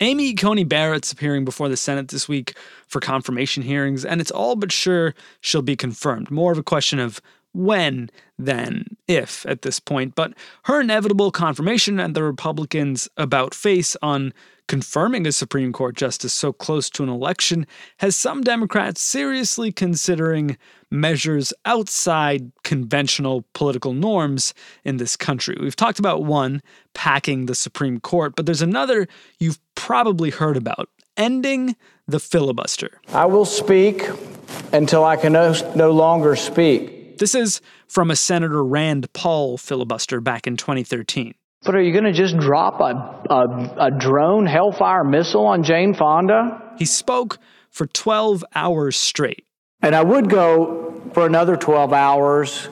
Amy Coney Barrett's appearing before the Senate this week for confirmation hearings, and it's all but sure she'll be confirmed. More of a question of when than if at this point. But her inevitable confirmation and the Republicans' about face on confirming a Supreme Court justice so close to an election has some Democrats seriously considering measures outside conventional political norms in this country. We've talked about one, packing the Supreme Court, but there's another you've probably heard about ending the filibuster. I will speak until I can no, no longer speak. This is from a Senator Rand Paul filibuster back in 2013. But are you going to just drop a, a, a, drone Hellfire missile on Jane Fonda? He spoke for 12 hours straight. And I would go for another 12 hours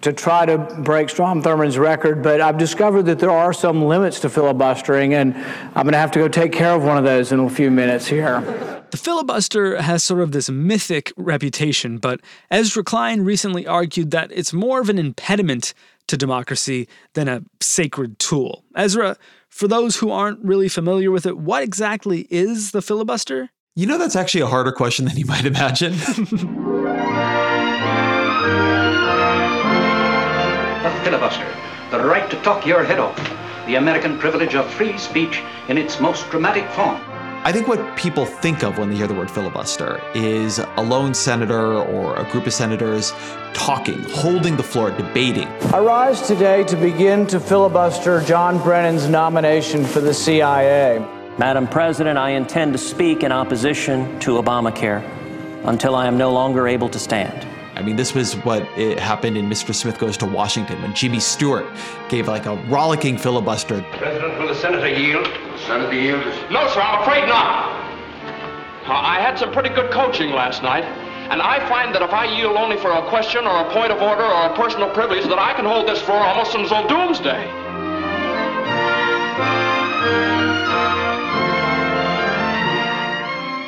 to try to break Strom Thurmond's record, but I've discovered that there are some limits to filibustering, and I'm going to have to go take care of one of those in a few minutes here. The filibuster has sort of this mythic reputation, but Ezra Klein recently argued that it's more of an impediment to democracy than a sacred tool. Ezra, for those who aren't really familiar with it, what exactly is the filibuster? You know, that's actually a harder question than you might imagine. the filibuster, the right to talk your head off, the American privilege of free speech in its most dramatic form. I think what people think of when they hear the word filibuster is a lone senator or a group of senators talking, holding the floor, debating. I rise today to begin to filibuster John Brennan's nomination for the CIA. Madam President, I intend to speak in opposition to Obamacare until I am no longer able to stand. I mean, this was what happened in Mr. Smith Goes to Washington when Jimmy Stewart gave like a rollicking filibuster. President, will the senator yield? The senator? No, sir, I'm afraid not. Uh, I had some pretty good coaching last night, and I find that if I yield only for a question or a point of order or a personal privilege, that I can hold this floor almost until doomsday.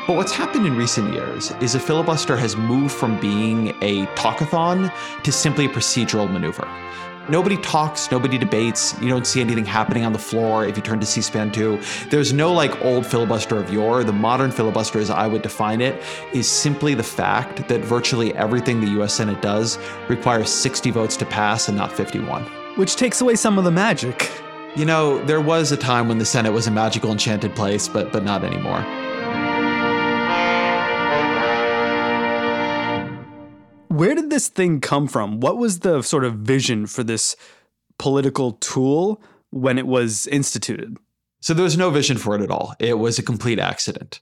But what's happened in recent years is a filibuster has moved from being a talkathon to simply a procedural maneuver. Nobody talks, nobody debates, you don't see anything happening on the floor if you turn to C SPAN 2. There's no like old filibuster of yore. The modern filibuster, as I would define it, is simply the fact that virtually everything the US Senate does requires 60 votes to pass and not 51. Which takes away some of the magic. You know, there was a time when the Senate was a magical, enchanted place, but, but not anymore. Where did this thing come from? What was the sort of vision for this political tool when it was instituted? So there was no vision for it at all. It was a complete accident.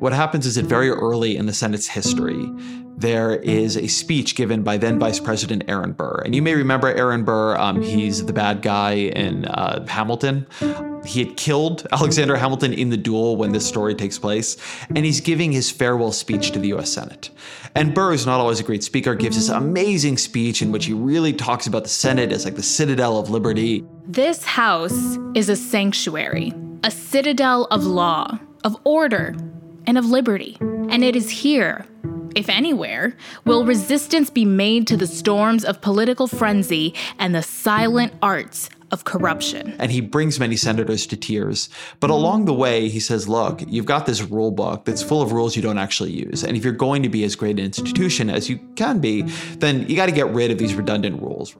What happens is that very early in the Senate's history, there is a speech given by then Vice President Aaron Burr. And you may remember Aaron Burr, um, he's the bad guy in uh, Hamilton. He had killed Alexander Hamilton in the duel when this story takes place, and he's giving his farewell speech to the US Senate. And Burr is not always a great speaker, gives this amazing speech in which he really talks about the Senate as like the citadel of liberty. This house is a sanctuary, a citadel of law, of order, and of liberty. And it is here if anywhere, will resistance be made to the storms of political frenzy and the silent arts of corruption. And he brings many senators to tears. But along the way, he says, look, you've got this rule book that's full of rules you don't actually use. And if you're going to be as great an institution as you can be, then you got to get rid of these redundant rules.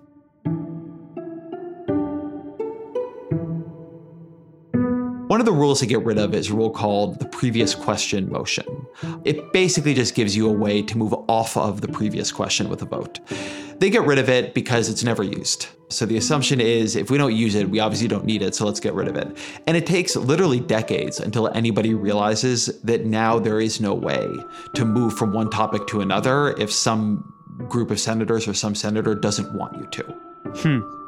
One of the rules to get rid of is a rule called the previous question motion. It basically just gives you a way to move off of the previous question with a vote. They get rid of it because it's never used. So the assumption is if we don't use it, we obviously don't need it, so let's get rid of it. And it takes literally decades until anybody realizes that now there is no way to move from one topic to another if some group of senators or some senator doesn't want you to. Hmm.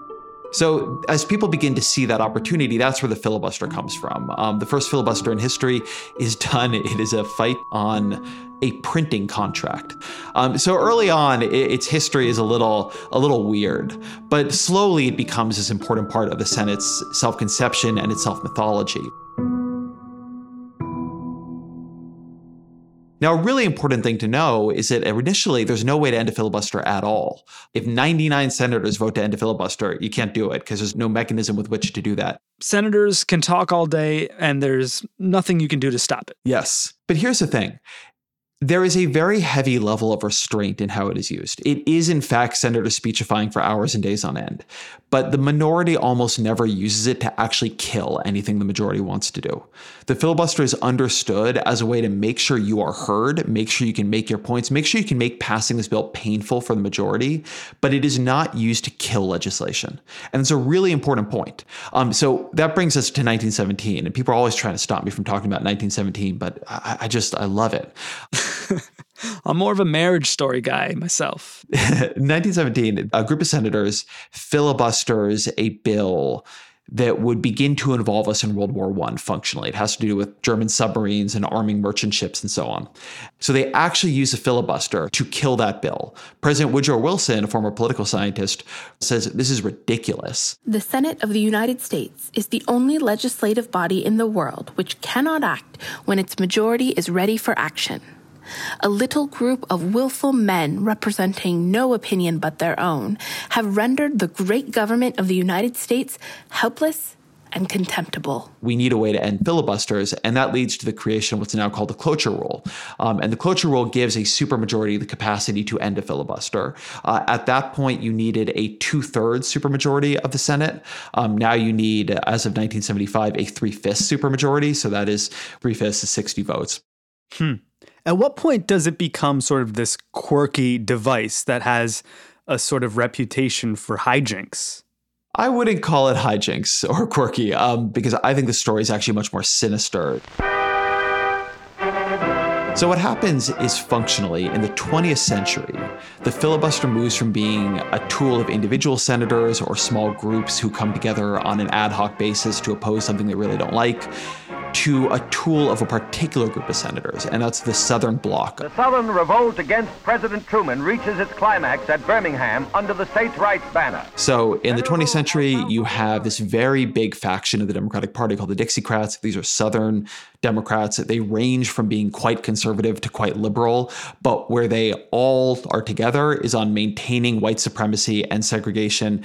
So, as people begin to see that opportunity, that's where the filibuster comes from. Um, the first filibuster in history is done. It is a fight on a printing contract. Um, so early on, it, its history is a little a little weird, but slowly it becomes this important part of the Senate's self-conception and its self-mythology. Now, a really important thing to know is that initially there's no way to end a filibuster at all. If 99 senators vote to end a filibuster, you can't do it because there's no mechanism with which to do that. Senators can talk all day and there's nothing you can do to stop it. Yes. But here's the thing there is a very heavy level of restraint in how it is used. It is, in fact, senator speechifying for hours and days on end, but the minority almost never uses it to actually kill anything the majority wants to do. The filibuster is understood as a way to make sure you are heard, make sure you can make your points, make sure you can make passing this bill painful for the majority, but it is not used to kill legislation. And it's a really important point. Um, so that brings us to 1917, and people are always trying to stop me from talking about 1917, but I, I just, I love it. I'm more of a marriage story guy myself. 1917, a group of senators filibusters a bill that would begin to involve us in World War I functionally. It has to do with German submarines and arming merchant ships and so on. So they actually use a filibuster to kill that bill. President Woodrow Wilson, a former political scientist, says this is ridiculous. The Senate of the United States is the only legislative body in the world which cannot act when its majority is ready for action a little group of willful men representing no opinion but their own have rendered the great government of the United States helpless and contemptible. We need a way to end filibusters, and that leads to the creation of what's now called the cloture rule. Um, and the cloture rule gives a supermajority the capacity to end a filibuster. Uh, at that point, you needed a two thirds supermajority of the Senate. Um, now you need, as of 1975, a three fifths supermajority. So that is three fifths is 60 votes. Hmm. At what point does it become sort of this quirky device that has a sort of reputation for hijinks? I wouldn't call it hijinks or quirky um, because I think the story is actually much more sinister. So, what happens is functionally in the 20th century, the filibuster moves from being a tool of individual senators or small groups who come together on an ad hoc basis to oppose something they really don't like to a tool of a particular group of senators, and that's the Southern Bloc. The Southern revolt against President Truman reaches its climax at Birmingham under the states' rights banner. So, in the 20th century, you have this very big faction of the Democratic Party called the Dixiecrats. These are Southern Democrats. They range from being quite conservative to quite liberal, but where they all are together is on maintaining white supremacy and segregation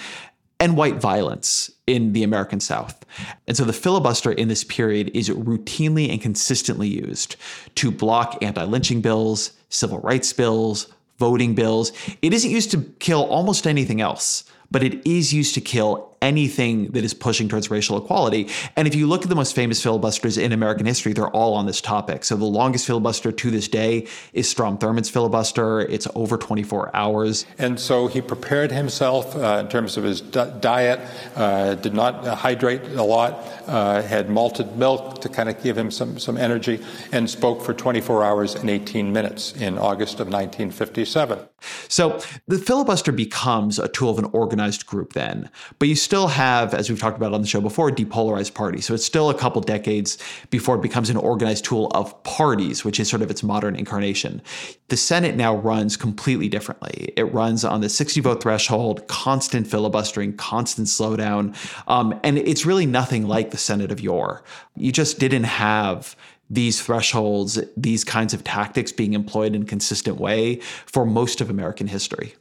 and white violence in the American South. And so the filibuster in this period is routinely and consistently used to block anti lynching bills, civil rights bills, voting bills. It isn't used to kill almost anything else but it is used to kill anything that is pushing towards racial equality. And if you look at the most famous filibusters in American history, they're all on this topic. So the longest filibuster to this day is Strom Thurmond's filibuster. It's over 24 hours. And so he prepared himself uh, in terms of his di- diet, uh, did not hydrate a lot, uh, had malted milk to kind of give him some, some energy, and spoke for 24 hours and 18 minutes in August of 1957. So the filibuster becomes a tool of an organized group then, but you still have, as we've talked about on the show before, a depolarized party. So it's still a couple decades before it becomes an organized tool of parties, which is sort of its modern incarnation. The Senate now runs completely differently. It runs on the 60 vote threshold, constant filibustering, constant slowdown. Um, and it's really nothing like the Senate of yore. You just didn't have these thresholds, these kinds of tactics being employed in a consistent way for most of American history.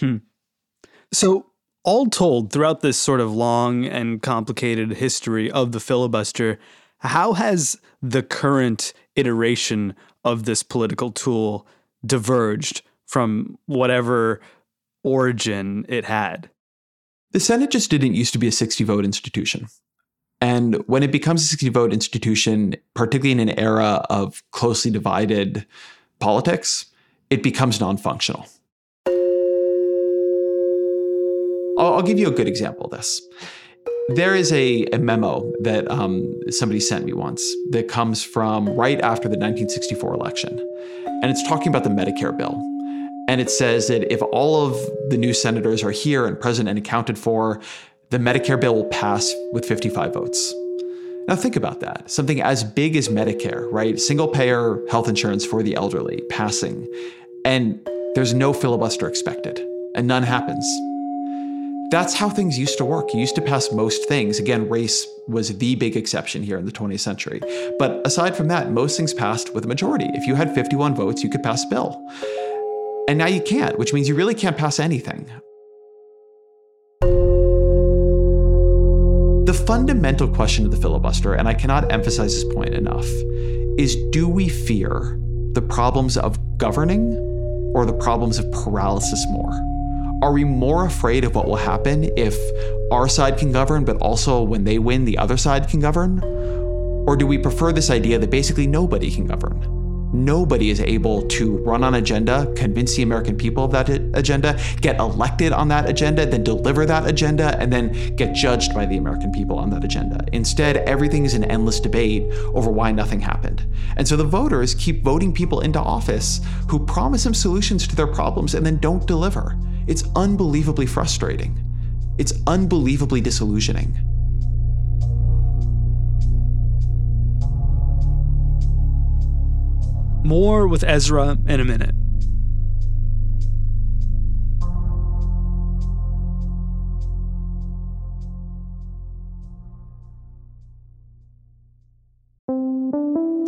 Hmm. So, all told, throughout this sort of long and complicated history of the filibuster, how has the current iteration of this political tool diverged from whatever origin it had? The Senate just didn't used to be a 60 vote institution. And when it becomes a 60 vote institution, particularly in an era of closely divided politics, it becomes non functional. I'll, I'll, give you a good example of this. There is a, a memo that um, somebody sent me once that comes from right after the 1964 election. And it's talking about the Medicare bill. And it says that if all of the new senators are here and present and accounted for, the Medicare bill will pass with 55 votes. Now, think about that. Something as big as Medicare, right? Single payer health insurance for the elderly passing, and there's no filibuster expected, and none happens. That's how things used to work. You used to pass most things. Again, race was the big exception here in the 20th century. But aside from that, most things passed with a majority. If you had 51 votes, you could pass a bill. And now you can't, which means you really can't pass anything. The fundamental question of the filibuster, and I cannot emphasize this point enough, is do we fear the problems of governing or the problems of paralysis more? Are we more afraid of what will happen if our side can govern, but also when they win, the other side can govern? Or do we prefer this idea that basically nobody can govern? nobody is able to run on agenda, convince the American people of that agenda, get elected on that agenda, then deliver that agenda, and then get judged by the American people on that agenda. Instead, everything is an endless debate over why nothing happened. And so the voters keep voting people into office who promise them solutions to their problems and then don't deliver. It's unbelievably frustrating. It's unbelievably disillusioning. More with Ezra in a minute.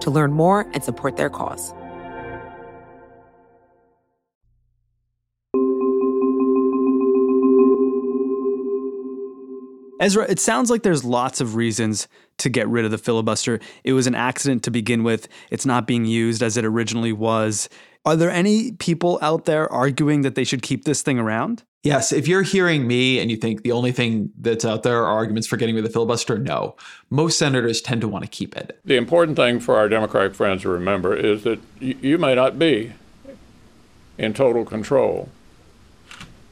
to learn more and support their cause. Ezra, it sounds like there's lots of reasons to get rid of the filibuster. It was an accident to begin with. It's not being used as it originally was. Are there any people out there arguing that they should keep this thing around? Yes, if you're hearing me and you think the only thing that's out there are arguments for getting rid of the filibuster, no. Most senators tend to want to keep it. The important thing for our Democratic friends to remember is that you may not be in total control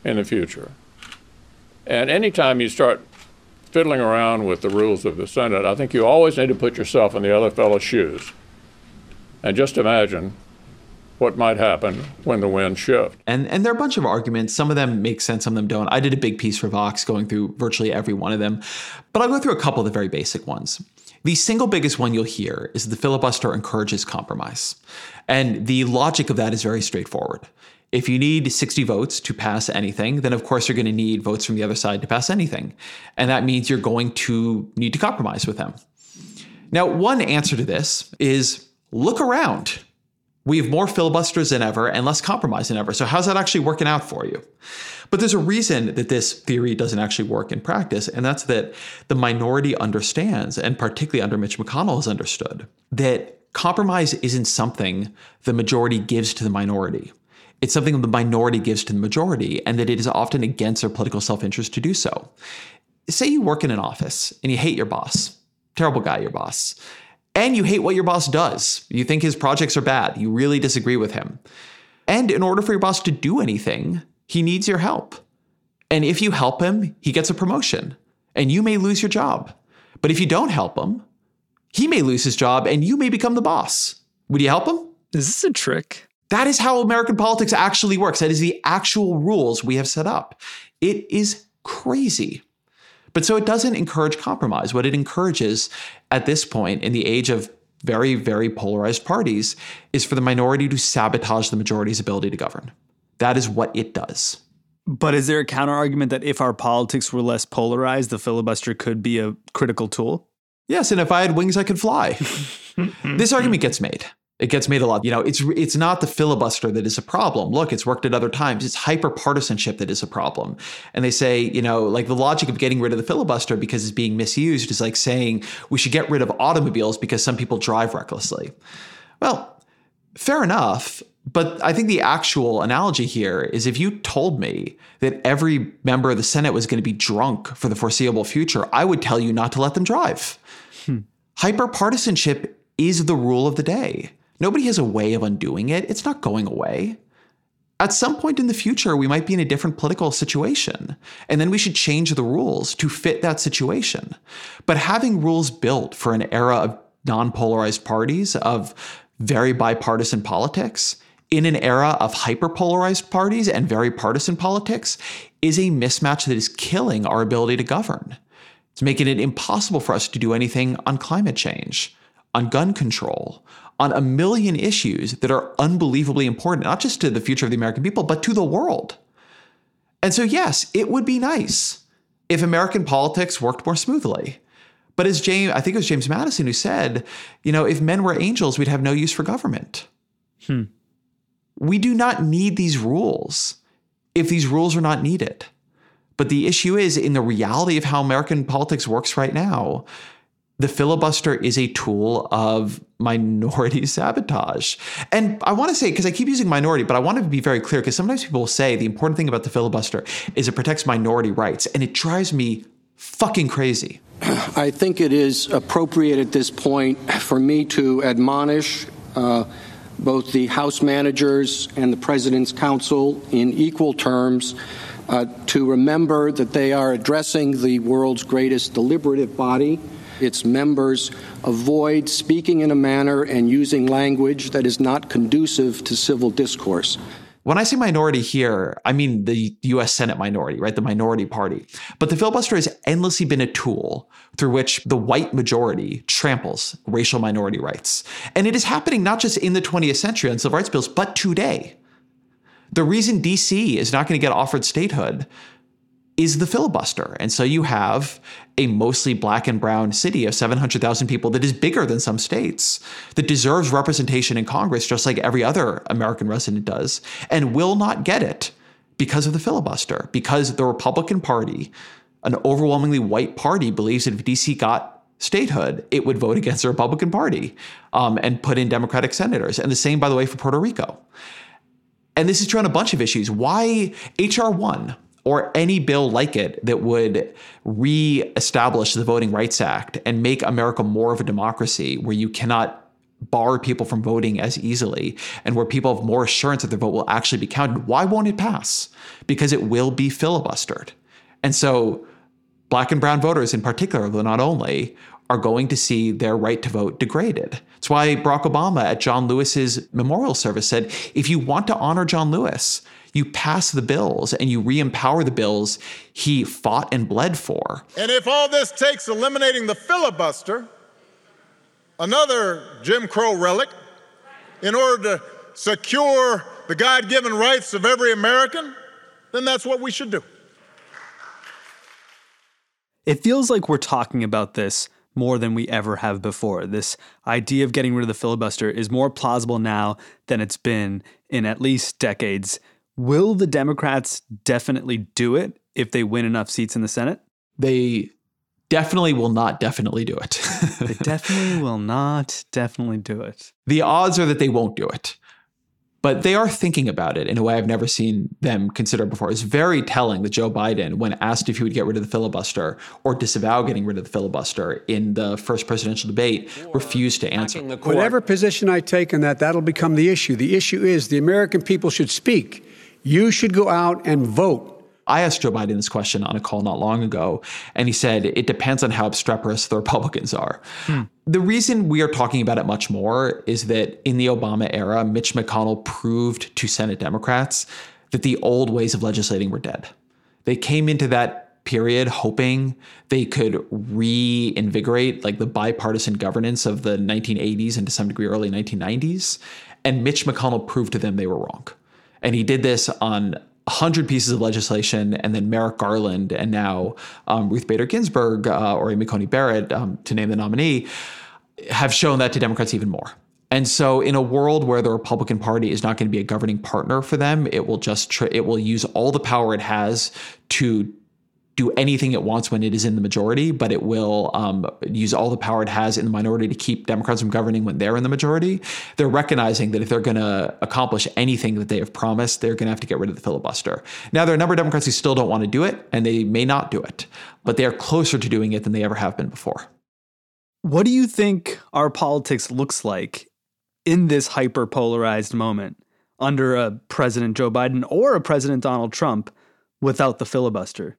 in the future. And anytime you start fiddling around with the rules of the Senate, I think you always need to put yourself in the other fellow's shoes. And just imagine what might happen when the winds shift. And and there are a bunch of arguments. Some of them make sense, some of them don't. I did a big piece for Vox going through virtually every one of them, but I'll go through a couple of the very basic ones. The single biggest one you'll hear is the filibuster encourages compromise. And the logic of that is very straightforward. If you need 60 votes to pass anything, then of course you're going to need votes from the other side to pass anything. And that means you're going to need to compromise with them. Now, one answer to this is look around. We have more filibusters than ever and less compromise than ever. So, how's that actually working out for you? But there's a reason that this theory doesn't actually work in practice, and that's that the minority understands, and particularly under Mitch McConnell has understood, that compromise isn't something the majority gives to the minority. It's something the minority gives to the majority, and that it is often against their political self interest to do so. Say you work in an office and you hate your boss, terrible guy, your boss, and you hate what your boss does. You think his projects are bad, you really disagree with him. And in order for your boss to do anything, he needs your help. And if you help him, he gets a promotion, and you may lose your job. But if you don't help him, he may lose his job and you may become the boss. Would you help him? Is this a trick? That is how American politics actually works. That is the actual rules we have set up. It is crazy. But so it doesn't encourage compromise. What it encourages at this point in the age of very, very polarized parties is for the minority to sabotage the majority's ability to govern. That is what it does. But is there a counter argument that if our politics were less polarized, the filibuster could be a critical tool? Yes, and if I had wings, I could fly. this argument gets made. It gets made a lot. You know, it's it's not the filibuster that is a problem. Look, it's worked at other times. It's hyper partisanship that is a problem. And they say, you know, like the logic of getting rid of the filibuster because it's being misused is like saying we should get rid of automobiles because some people drive recklessly. Well, fair enough. But I think the actual analogy here is if you told me that every member of the Senate was going to be drunk for the foreseeable future, I would tell you not to let them drive. Hmm. Hyperpartisanship is the rule of the day. Nobody has a way of undoing it. It's not going away. At some point in the future, we might be in a different political situation, and then we should change the rules to fit that situation. But having rules built for an era of non polarized parties, of very bipartisan politics, in an era of hyperpolarized parties and very partisan politics is a mismatch that is killing our ability to govern. It's making it impossible for us to do anything on climate change, on gun control, on a million issues that are unbelievably important, not just to the future of the American people, but to the world. And so, yes, it would be nice if American politics worked more smoothly. But as James, I think it was James Madison who said, you know, if men were angels, we'd have no use for government. Hmm. We do not need these rules if these rules are not needed. But the issue is, in the reality of how American politics works right now, the filibuster is a tool of minority sabotage. And I want to say, because I keep using minority, but I want to be very clear, because sometimes people will say the important thing about the filibuster is it protects minority rights. And it drives me fucking crazy. I think it is appropriate at this point for me to admonish. Uh, both the House managers and the President's Counsel in equal terms uh, to remember that they are addressing the world's greatest deliberative body. Its members avoid speaking in a manner and using language that is not conducive to civil discourse. When I say minority here, I mean the US Senate minority, right? The minority party. But the filibuster has endlessly been a tool through which the white majority tramples racial minority rights. And it is happening not just in the 20th century on civil rights bills, but today. The reason DC is not going to get offered statehood is the filibuster. And so you have a mostly black and brown city of 700,000 people that is bigger than some states, that deserves representation in Congress just like every other American resident does, and will not get it because of the filibuster, because the Republican Party, an overwhelmingly white party, believes that if DC got statehood, it would vote against the Republican Party um, and put in Democratic senators. And the same, by the way, for Puerto Rico. And this is true on a bunch of issues. Why H.R. 1? Or any bill like it that would re-establish the Voting Rights Act and make America more of a democracy where you cannot bar people from voting as easily and where people have more assurance that their vote will actually be counted. Why won't it pass? Because it will be filibustered. And so black and brown voters in particular, though not only, are going to see their right to vote degraded. That's why Barack Obama at John Lewis's memorial service said if you want to honor John Lewis, you pass the bills and you re empower the bills he fought and bled for. And if all this takes eliminating the filibuster, another Jim Crow relic, in order to secure the God given rights of every American, then that's what we should do. It feels like we're talking about this more than we ever have before. This idea of getting rid of the filibuster is more plausible now than it's been in at least decades. Will the Democrats definitely do it if they win enough seats in the Senate? They definitely will not definitely do it. they definitely will not definitely do it. The odds are that they won't do it but they are thinking about it in a way I've never seen them consider before. It's very telling that Joe Biden, when asked if he would get rid of the filibuster or disavow getting rid of the filibuster in the first presidential debate, refused to answer. Whatever position I take on that, that'll become the issue. The issue is the American people should speak. You should go out and vote. I asked Joe Biden this question on a call not long ago, and he said it depends on how obstreperous the Republicans are. Hmm. The reason we are talking about it much more is that in the Obama era, Mitch McConnell proved to Senate Democrats that the old ways of legislating were dead. They came into that period hoping they could reinvigorate like the bipartisan governance of the 1980s and to some degree early 1990s and Mitch McConnell proved to them they were wrong. And he did this on 100 pieces of legislation, and then Merrick Garland, and now um, Ruth Bader Ginsburg uh, or Amy Coney Barrett, um, to name the nominee, have shown that to Democrats even more. And so, in a world where the Republican Party is not going to be a governing partner for them, it will just tr- it will use all the power it has to do anything it wants when it is in the majority, but it will um, use all the power it has in the minority to keep Democrats from governing when they're in the majority. They're recognizing that if they're going to accomplish anything that they have promised, they're going to have to get rid of the filibuster. Now, there are a number of Democrats who still don't want to do it, and they may not do it, but they are closer to doing it than they ever have been before. What do you think our politics looks like in this hyper polarized moment under a President Joe Biden or a President Donald Trump without the filibuster?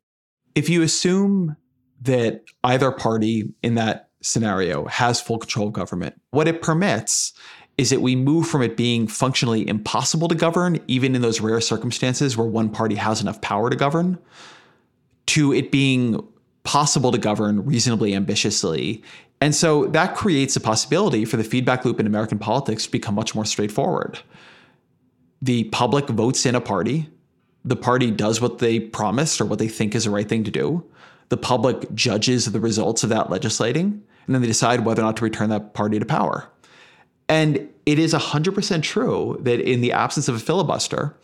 If you assume that either party in that scenario has full control of government, what it permits is that we move from it being functionally impossible to govern, even in those rare circumstances where one party has enough power to govern, to it being possible to govern reasonably ambitiously. And so that creates a possibility for the feedback loop in American politics to become much more straightforward. The public votes in a party, the party does what they promised or what they think is the right thing to do. The public judges the results of that legislating, and then they decide whether or not to return that party to power. And it is 100% true that in the absence of a filibuster,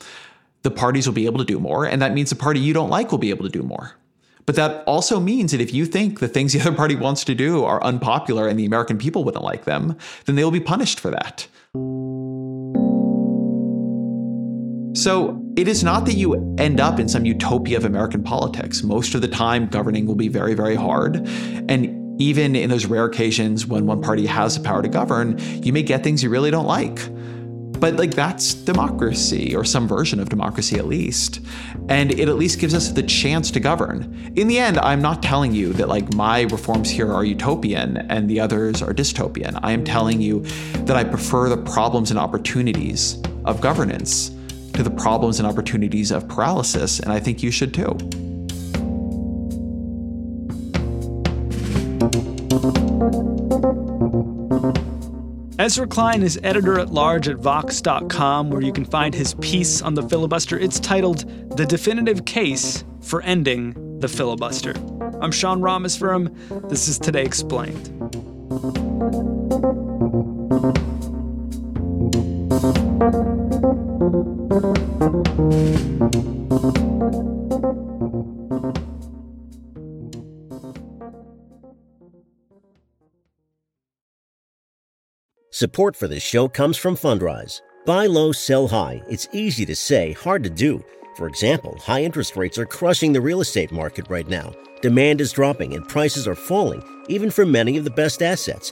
the parties will be able to do more. And that means the party you don't like will be able to do more. But that also means that if you think the things the other party wants to do are unpopular and the American people wouldn't like them, then they will be punished for that. So it is not that you end up in some utopia of American politics. Most of the time, governing will be very, very hard. And even in those rare occasions when one party has the power to govern, you may get things you really don't like. But like that's democracy, or some version of democracy at least. And it at least gives us the chance to govern. In the end, I'm not telling you that like my reforms here are utopian and the others are dystopian. I am telling you that I prefer the problems and opportunities of governance to the problems and opportunities of paralysis, and I think you should too. Ezra Klein is editor at large at Vox.com, where you can find his piece on the filibuster. It's titled The Definitive Case for Ending the Filibuster. I'm Sean Rameswaram. This is Today Explained. Support for this show comes from Fundrise. Buy low, sell high. It's easy to say, hard to do. For example, high interest rates are crushing the real estate market right now. Demand is dropping and prices are falling, even for many of the best assets.